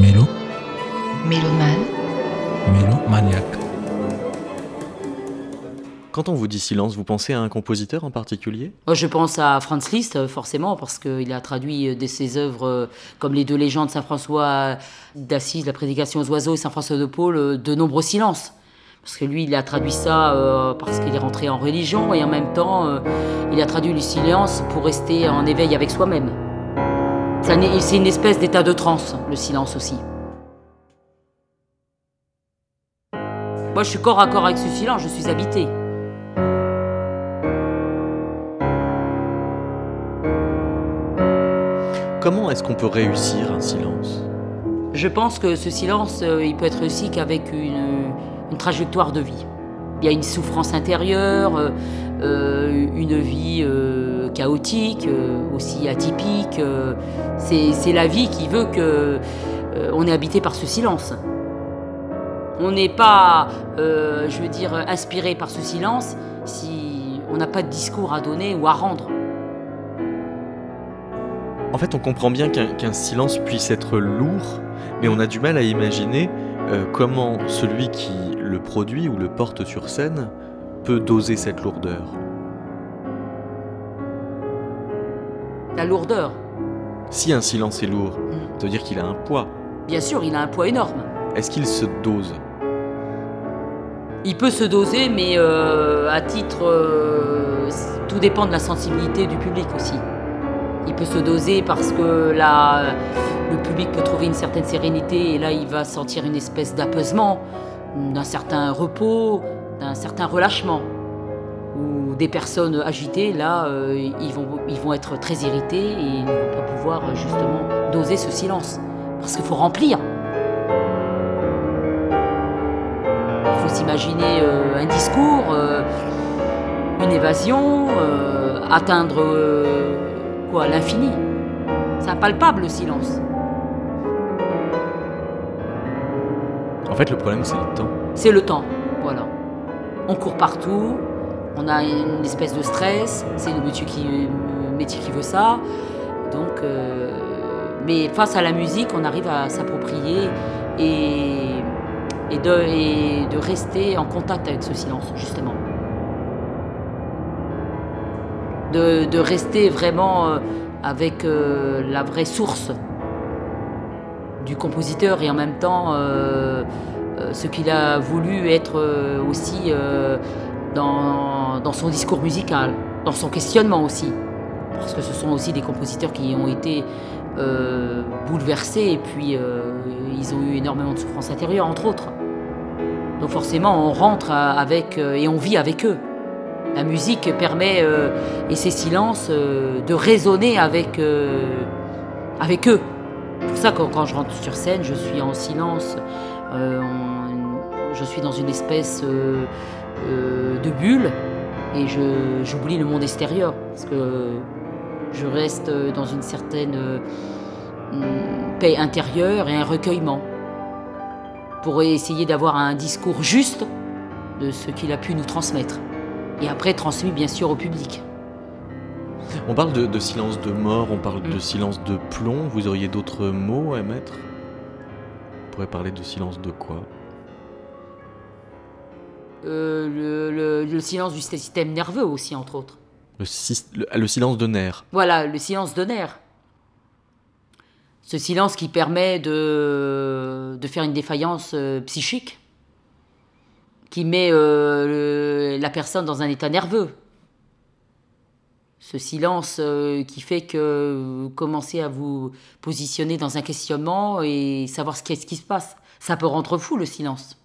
Mélo, Mélomane, mélomaniaque. Quand on vous dit silence, vous pensez à un compositeur en particulier? Moi, Je pense à Franz Liszt, euh, forcément, parce qu'il a traduit euh, de ses œuvres euh, comme les deux légendes Saint-François d'Assise, la prédication aux oiseaux et Saint-François de Paul, de nombreux silences. Parce que lui, il a traduit ça euh, parce qu'il est rentré en religion et en même temps, euh, il a traduit le silence pour rester en éveil avec soi-même. C'est une espèce d'état de transe, le silence aussi. Moi, je suis corps à corps avec ce silence, je suis habité. Comment est-ce qu'on peut réussir un silence? Je pense que ce silence, euh, il peut être réussi qu'avec une, une trajectoire de vie. Il y a une souffrance intérieure, euh, euh, une vie euh, chaotique, aussi atypique. c'est la vie qui veut que on est habité par ce silence. On n'est pas, je veux dire, inspiré par ce silence si on n'a pas de discours à donner ou à rendre. En fait, on comprend bien qu'un silence puisse être lourd, mais on a du mal à imaginer comment celui qui le produit ou le porte sur scène peut doser cette lourdeur. La lourdeur, Si un silence est lourd, ça veut dire qu'il a un poids. bien sûr, il a un poids énorme. Est-ce qu'il se dose? Il peut se doser, mais euh, à titre. euh, tout dépend de la sensibilité du public aussi. Il peut se doser parce que là, le public peut trouver une certaine sérénité et là, il va sentir une espèce d'apaisement, d'un certain repos, d'un certain relâchement. Ou des personnes agitées, là, euh, ils, vont, être très irrités et ils ne vont pas pouvoir euh, justement doser ce silence. Parce qu'il faut remplir. Il faut s'imaginer euh, un discours, une évasion, atteindre quoi l'infini. C'est impalpable le silence. En fait, le problème, c'est le temps. C'est le temps, voilà. On court partout, on a une espèce de stress, c'est le métier qui, veut ça. Donc, euh, mais face à la musique, on arrive à s'approprier et, de, rester en contact avec ce silence, justement. De, de rester vraiment euh, avec euh, la vraie source du compositeur et en même temps euh, euh, ce qu'il a voulu être euh, aussi dans, dans son discours musical, dans son questionnement aussi. Parce que ce sont aussi des compositeurs qui ont été bouleversés et puis ils ont eu énormément de souffrance intérieure, entre autres. Donc forcément, on rentre avec et on vit avec eux. La musique permet, et ces silences, de résonner avec, avec eux. C'est pour ça que quand je rentre sur scène, je suis en silence. euh, je suis dans une espèce euh, euh, de bulle et j'oublie le monde extérieur. Parce que je reste dans une certaine paix intérieure et un recueillement. Pour essayer d'avoir un discours juste de ce qu'il a pu nous transmettre. Et après transmis bien sûr au public. On parle de, de silence de mort, on parle de Mm. silence de plomb. Vous auriez d'autres mots à mettre? On pourrait parler de silence de quoi? Euh, le, le- le silence du système nerveux aussi, entre autres. le, sis- le- le silence de nerfs. Voilà, le silence de nerfs. Ce silence qui permet de, de faire une défaillance euh, psychique, qui met euh, la personne dans un état nerveux. Ce silence euh, qui fait que vous commencez à vous positionner dans un questionnement et savoir ce qui se passe. Ça peut rendre fou le silence.